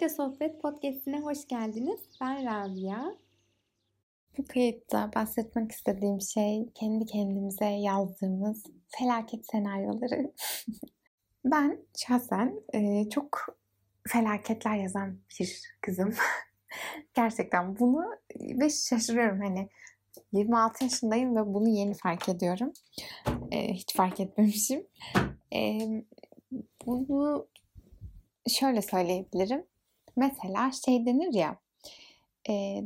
Radyo Sohbet Podcast'ine hoş geldiniz. Ben Rabia. Bu kayıtta bahsetmek istediğim şey kendi kendimize yazdığımız felaket senaryoları. ben şahsen e, çok felaketler yazan bir kızım. Gerçekten bunu ve şaşırıyorum hani 26 yaşındayım ve bunu yeni fark ediyorum. E, hiç fark etmemişim. E, bunu şöyle söyleyebilirim. Mesela şey denir ya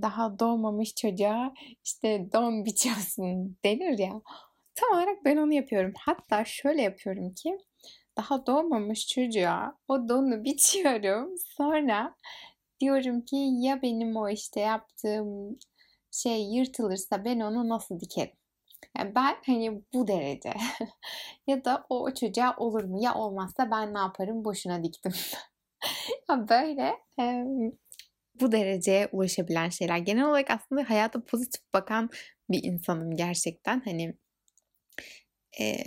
daha doğmamış çocuğa işte don biçiyorsun denir ya. Tam olarak ben onu yapıyorum. Hatta şöyle yapıyorum ki daha doğmamış çocuğa o donu biçiyorum. Sonra diyorum ki ya benim o işte yaptığım şey yırtılırsa ben onu nasıl dikerim? Yani ben hani bu derece. ya da o çocuğa olur mu? Ya olmazsa ben ne yaparım? Boşuna diktim. Böyle e, bu dereceye ulaşabilen şeyler. Genel olarak aslında hayata pozitif bakan bir insanım gerçekten. Hani e,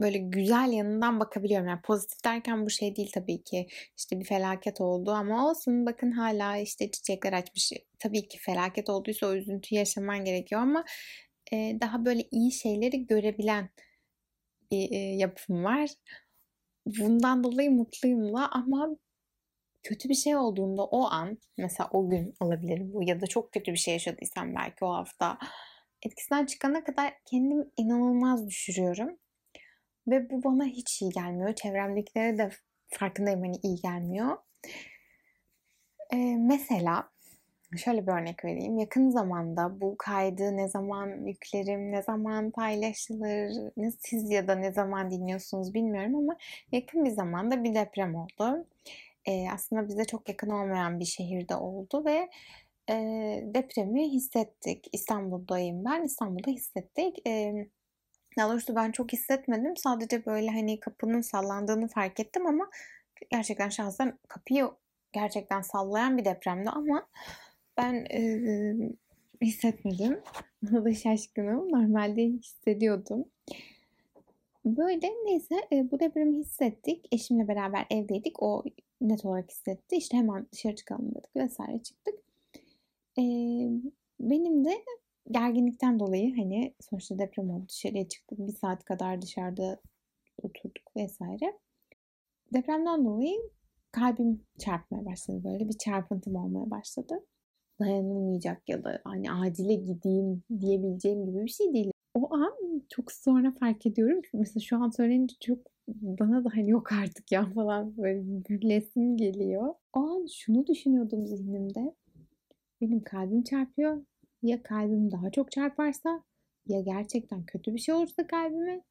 böyle güzel yanından bakabiliyorum. Yani pozitif derken bu şey değil tabii ki. İşte bir felaket oldu ama olsun bakın hala işte çiçekler açmış. Tabii ki felaket olduysa o üzüntüyü yaşaman gerekiyor ama e, daha böyle iyi şeyleri görebilen bir e, yapım var. Bundan dolayı mutluyum da ama kötü bir şey olduğunda o an mesela o gün olabilir bu ya da çok kötü bir şey yaşadıysam belki o hafta etkisinden çıkana kadar kendimi inanılmaz düşürüyorum. Ve bu bana hiç iyi gelmiyor. Çevremdekilere de farkındayım hani iyi gelmiyor. Ee, mesela şöyle bir örnek vereyim. Yakın zamanda bu kaydı ne zaman yüklerim, ne zaman paylaşılır, siz ya da ne zaman dinliyorsunuz bilmiyorum ama yakın bir zamanda bir deprem oldu e, aslında bize çok yakın olmayan bir şehirde oldu ve e, depremi hissettik. İstanbul'dayım ben. İstanbul'da hissettik. E, daha doğrusu ben çok hissetmedim. Sadece böyle hani kapının sallandığını fark ettim ama gerçekten şahsen kapıyı gerçekten sallayan bir depremdi ama ben e, hissetmedim. Buna da şaşkınım. Normalde hissediyordum. Böyle neyse e, bu depremi hissettik. Eşimle beraber evdeydik. O net olarak hissetti. İşte hemen dışarı çıkalım dedik vesaire çıktık. Ee, benim de gerginlikten dolayı hani sonuçta deprem oldu dışarıya çıktık. Bir saat kadar dışarıda oturduk vesaire. Depremden dolayı kalbim çarpmaya başladı böyle bir çarpıntım olmaya başladı. Dayanılmayacak ya da hani acile gideyim diyebileceğim gibi bir şey değil. O an çok sonra fark ediyorum. Mesela şu an söyleyince çok bana da hani yok artık ya falan böyle gülesim geliyor. O an şunu düşünüyordum zihnimde. Benim kalbim çarpıyor. Ya kalbim daha çok çarparsa ya gerçekten kötü bir şey olursa kalbime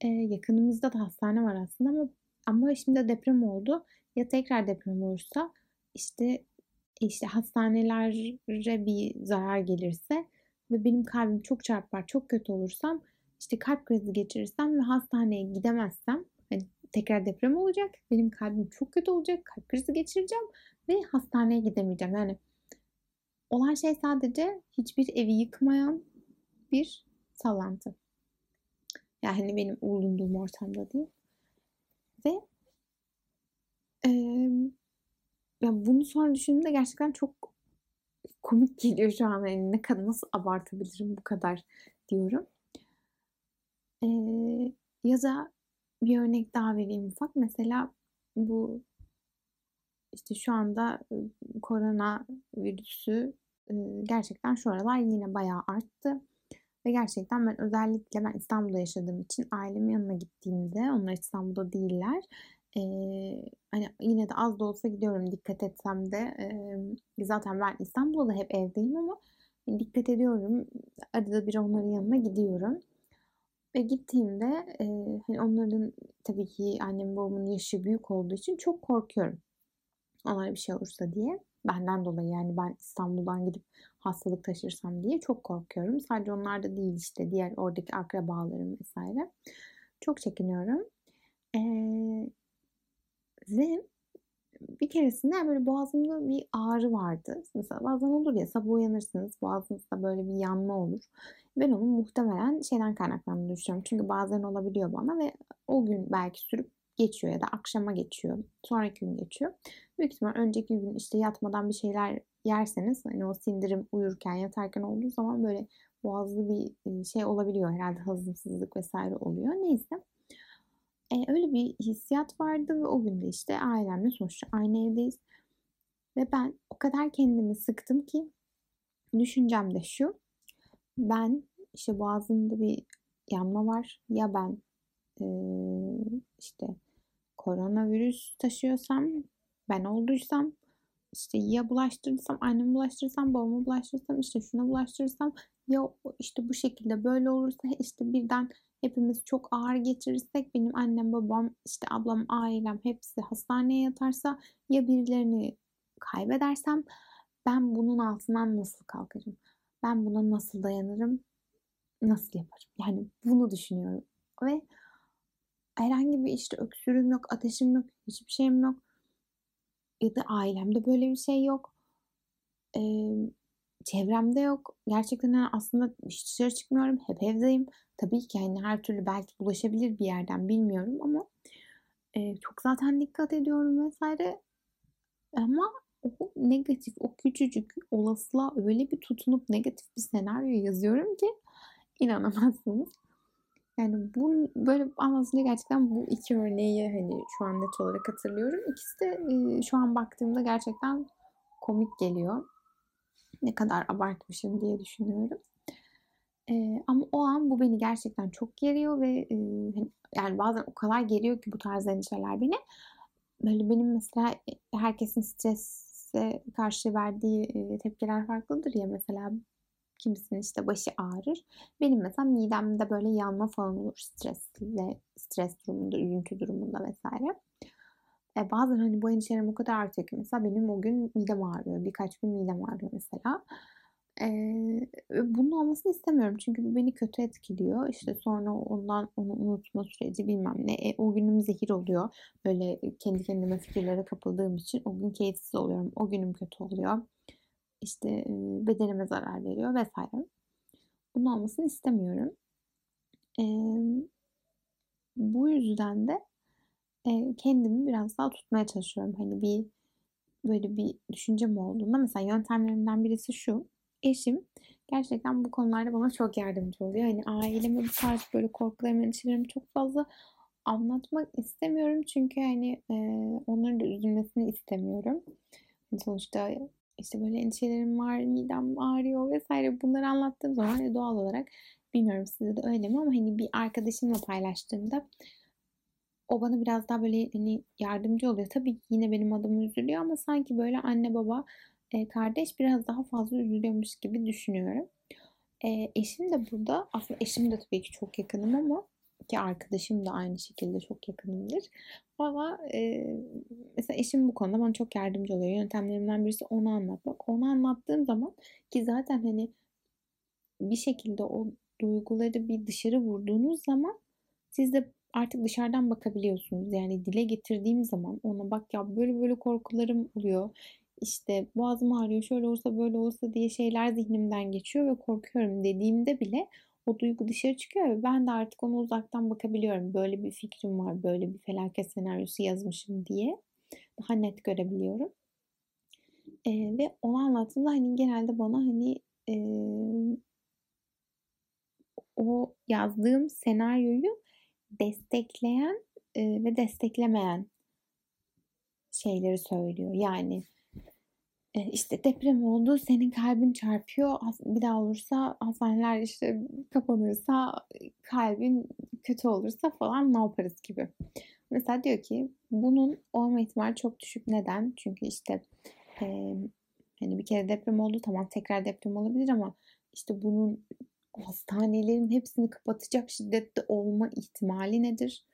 e, yakınımızda da hastane var aslında ama ama şimdi deprem oldu. Ya tekrar deprem olursa işte işte hastanelere bir zarar gelirse ve benim kalbim çok çarpar, çok kötü olursam işte kalp krizi geçirirsem ve hastaneye gidemezsem hani tekrar deprem olacak. Benim kalbim çok kötü olacak. Kalp krizi geçireceğim ve hastaneye gidemeyeceğim. Yani olan şey sadece hiçbir evi yıkmayan bir sallantı. Yani benim bulunduğum ortamda değil. Ve e, yani bunu sonra düşündüğümde gerçekten çok komik geliyor şu an. Yani ne kadar nasıl abartabilirim bu kadar diyorum. Ee, ya da bir örnek daha vereyim ufak. Mesela bu işte şu anda korona virüsü gerçekten şu aralar yine bayağı arttı. Ve gerçekten ben özellikle ben İstanbul'da yaşadığım için ailemin yanına gittiğimde onlar İstanbul'da değiller. Ee, hani yine de az da olsa gidiyorum dikkat etsem de e, zaten ben İstanbul'da hep evdeyim ama dikkat ediyorum arada bir onların yanına gidiyorum. Ve gittiğimde e, hani onların tabii ki annem babamın yaşı büyük olduğu için çok korkuyorum. Onlara bir şey olursa diye. Benden dolayı yani ben İstanbul'dan gidip hastalık taşırsam diye çok korkuyorum. Sadece onlar da değil işte diğer oradaki akrabalarım vesaire. Çok çekiniyorum. Ee, ve bir keresinde böyle boğazımda bir ağrı vardı. Mesela bazen olur ya sabah uyanırsınız boğazınızda böyle bir yanma olur. Ben onun muhtemelen şeyden kaynaklandığını düşünüyorum. Çünkü bazen olabiliyor bana ve o gün belki sürüp geçiyor ya da akşama geçiyor. Sonraki gün geçiyor. Büyük ihtimal önceki gün işte yatmadan bir şeyler yerseniz hani o sindirim uyurken yatarken olduğu zaman böyle boğazlı bir şey olabiliyor herhalde hazımsızlık vesaire oluyor. Neyse. E, öyle bir hissiyat vardı ve o gün de işte ailemle sonuçta aynı evdeyiz. Ve ben o kadar kendimi sıktım ki düşüncem de şu. Ben işte boğazımda bir yanma var. Ya ben e, işte koronavirüs taşıyorsam, ben olduysam, işte ya bulaştırırsam, annemi bulaştırırsam, babamı bulaştırırsam, işte şuna bulaştırırsam ya işte bu şekilde böyle olursa işte birden hepimiz çok ağır geçirirsek benim annem, babam, işte ablam, ailem hepsi hastaneye yatarsa ya birilerini kaybedersem ben bunun altından nasıl kalkarım? Ben buna nasıl dayanırım? Nasıl yaparım? Yani bunu düşünüyorum. Ve herhangi bir işte öksürüğüm yok, ateşim yok, hiçbir şeyim yok. Ya da ailemde böyle bir şey yok. Ee, çevremde yok. Gerçekten yani aslında hiç dışarı çıkmıyorum. Hep evdeyim. Tabii ki yani her türlü belki bulaşabilir bir yerden bilmiyorum ama e, çok zaten dikkat ediyorum vesaire. Ama o negatif, o küçücük olasılığa öyle bir tutunup negatif bir senaryo yazıyorum ki inanamazsınız. Yani bu böyle anlatınca gerçekten bu iki örneği hani şu an net olarak hatırlıyorum. İkisi de e, şu an baktığımda gerçekten komik geliyor. Ne kadar abartmışım diye düşünüyorum. E, ama o an bu beni gerçekten çok geriyor ve e, yani bazen o kadar geriyor ki bu tarz endişeler beni. Böyle benim mesela herkesin strese karşı verdiği tepkiler farklıdır ya mesela kimisinin işte başı ağrır. Benim mesela midemde böyle yanma falan olur stresle, stres durumunda, üzüntü durumunda vesaire. E, bazen hani bu endişelerim o kadar artıyor ki mesela benim o gün midem ağrıyor. Birkaç gün midem ağrıyor mesela. Eee, bunun olmasını istemiyorum çünkü bu beni kötü etkiliyor. İşte sonra ondan onu unutma süreci bilmem ne. E, o günüm zehir oluyor. Böyle kendi kendime fikirlere kapıldığım için o gün keyifsiz oluyorum. O günüm kötü oluyor. İşte e, bedenime zarar veriyor vesaire. Bunun olmasını istemiyorum. E, bu yüzden de e, kendimi biraz daha tutmaya çalışıyorum. Hani bir böyle bir düşüncem olduğunda mesela yöntemlerimden birisi şu eşim gerçekten bu konularda bana çok yardımcı oluyor. Hani aileme bu tarz böyle korkularımı, endişelerimi çok fazla anlatmak istemiyorum. Çünkü hani e, onların da üzülmesini istemiyorum. Hani sonuçta işte böyle endişelerim var, midem ağrıyor vesaire bunları anlattığım zaman hani doğal olarak bilmiyorum size de öyle mi ama hani bir arkadaşımla paylaştığımda o bana biraz daha böyle hani yardımcı oluyor. Tabii yine benim adım üzülüyor ama sanki böyle anne baba e, kardeş biraz daha fazla üzülüyormuş gibi düşünüyorum. E, eşim de burada. Aslında eşim de tabii ki çok yakınım ama ki arkadaşım da aynı şekilde çok yakınımdır. Ama e, mesela eşim bu konuda bana çok yardımcı oluyor. Yöntemlerimden birisi onu anlatmak. Onu anlattığım zaman ki zaten hani bir şekilde o duyguları bir dışarı vurduğunuz zaman siz de artık dışarıdan bakabiliyorsunuz. Yani dile getirdiğim zaman ona bak ya böyle böyle korkularım oluyor işte boğazım ağrıyor şöyle olsa böyle olsa diye şeyler zihnimden geçiyor ve korkuyorum dediğimde bile o duygu dışarı çıkıyor ve ben de artık ona uzaktan bakabiliyorum. Böyle bir fikrim var, böyle bir felaket senaryosu yazmışım diye daha net görebiliyorum. Ee, ve onu anlattığımda hani genelde bana hani e, o yazdığım senaryoyu destekleyen ve desteklemeyen şeyleri söylüyor. Yani işte deprem oldu, senin kalbin çarpıyor, bir daha olursa hastaneler işte kapanırsa, kalbin kötü olursa falan ne yaparız gibi. Mesela diyor ki bunun olma ihtimali çok düşük. Neden? Çünkü işte e, hani bir kere deprem oldu tamam tekrar deprem olabilir ama işte bunun hastanelerin hepsini kapatacak şiddette olma ihtimali nedir?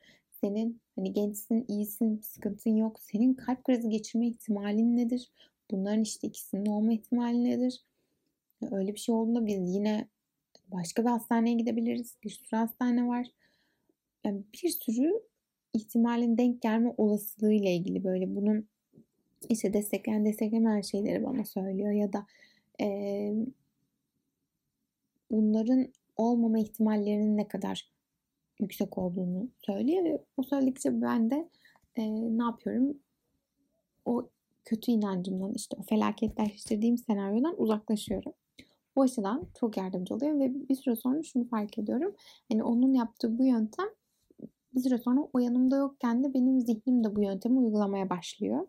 Senin hani gençsin, iyisin, sıkıntın yok. Senin kalp krizi geçirme ihtimalin nedir? Bunların işte ikisinin olma ihtimali nedir? Öyle bir şey olduğunda biz yine başka bir hastaneye gidebiliriz. Bir sürü hastane var. Yani bir sürü ihtimalin denk gelme olasılığı ile ilgili böyle bunun işte destekleyen desteklemeyen şeyleri bana söylüyor ya da e, bunların olmama ihtimallerinin ne kadar yüksek olduğunu söylüyor ve o söyledikçe ben de eee, ne yapıyorum? O kötü inancımdan, işte, o felaketleştirdiğim senaryodan uzaklaşıyorum. Bu açıdan çok yardımcı oluyor ve bir süre sonra şunu fark ediyorum. Hani, onun yaptığı bu yöntem bir süre sonra o yokken de benim zihnim de bu yöntemi uygulamaya başlıyor.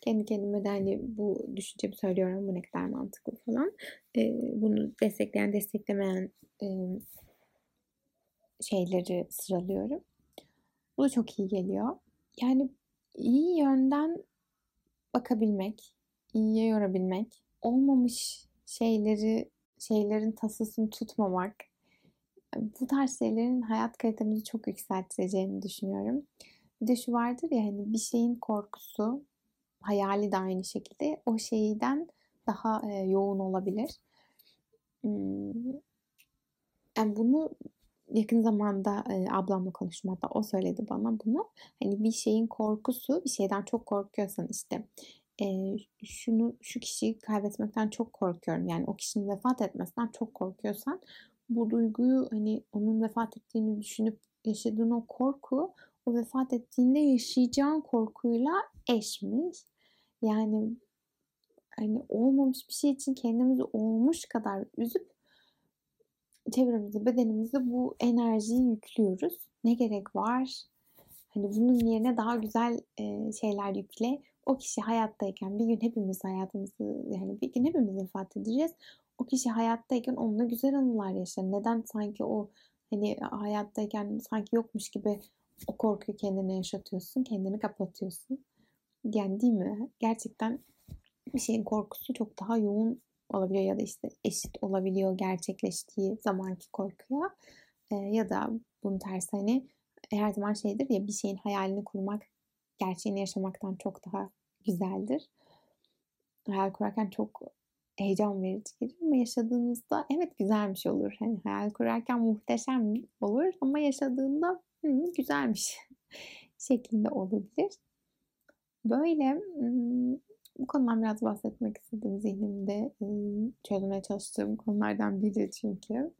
Kendi kendime de, hani, bu düşüncemi söylüyorum, bu ne kadar mantıklı falan. Eee, bunu destekleyen, desteklemeyen, emm şeyleri sıralıyorum. Bu da çok iyi geliyor. Yani, iyi yönden bakabilmek, iyiye yorabilmek, olmamış şeyleri şeylerin tasasını tutmamak, bu tarz şeylerin hayat kalitemizi çok yükselteceğini düşünüyorum. Bir de şu vardır ya, hani, bir şeyin korkusu, hayali de aynı şekilde o şeyden daha, eee, yoğun olabilir. Yani, bunu yakın zamanda, eee, ablamla konuştum o söyledi bana bunu. Hani, bir şeyin korkusu, bir şeyden çok korkuyorsan, işte, eee, şunu, şu kişiyi kaybetmekten çok korkuyorum, yani, o kişinin vefat etmesinden çok korkuyorsan bu duyguyu, hani, onun vefat ettiğini düşünüp yaşadığın o korku, vefat ettiğinde yaşayacağın korkuyla eşmiş. Yani, hani, olmamış bir şey için kendimizi olmuş kadar üzüp çevremize, bedenimize bu enerjiyi yüklüyoruz. Ne gerek var? Hani, bunun yerine daha güzel, eee, şeyler yükle. O kişi hayattayken bir gün hepimiz hayatımızı, yani, bir gün hepimiz vefat edeceğiz. O kişi hayattayken onunla güzel anılar yaşa. Neden sanki o, hani, hayattayken sanki yokmuş gibi o korkuyu kendine yaşatıyorsun, kendini kapatıyorsun? Yani, değil mi? Gerçekten bir şeyin korkusu çok daha yoğun olabiliyor ya da, işte, eşit olabiliyor gerçekleştiği zamanki korkuya. Eee, ya da bunun tersi, hani, her zaman şeydir ya, bir şeyin hayalini kurmak gerçeğini yaşamaktan çok daha güzeldir. Hayal kurarken çok heyecan verici gelir ama yaşadığınızda evet güzelmiş olur. Hani, hayal kurarken muhteşem olur ama yaşadığında, hımm, güzelmiş şeklinde olabilir. Böyle, bu konudan biraz bahsetmek istedim. Zihnimde, çözmeye çalıştığım konulardan biri çünkü.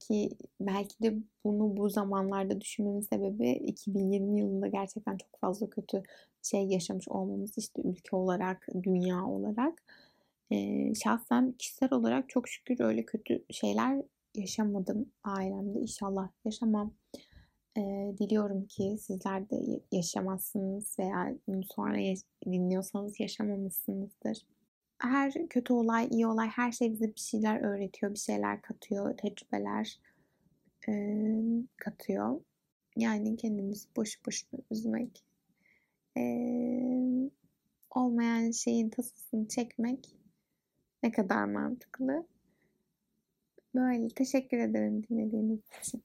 Ki belki de bunu bu zamanlarda düşünmemin sebebi 2020 yılında gerçekten çok fazla kötü şey yaşamış olmamız, işte, ülke olarak, dünya olarak. Şahsen kişisel olarak çok şükür öyle kötü şeyler yaşamadım ailemde. İnşallah yaşamam. Eee, diliyorum ki sizler de ya yaşamazsınız veya bunu sonra yaş dinliyorsanız yaşamamışsınızdır. Her kötü olay, iyi olay, her şey bize bir şeyler öğretiyor, bir şeyler katıyor, tecrübeler, emm, katıyor. Yani, kendimizi boşu boşuna üzmek, emm, olmayan şeyin tasasını çekmek ne kadar mantıklı. Böyle, teşekkür ederim dinlediğiniz için.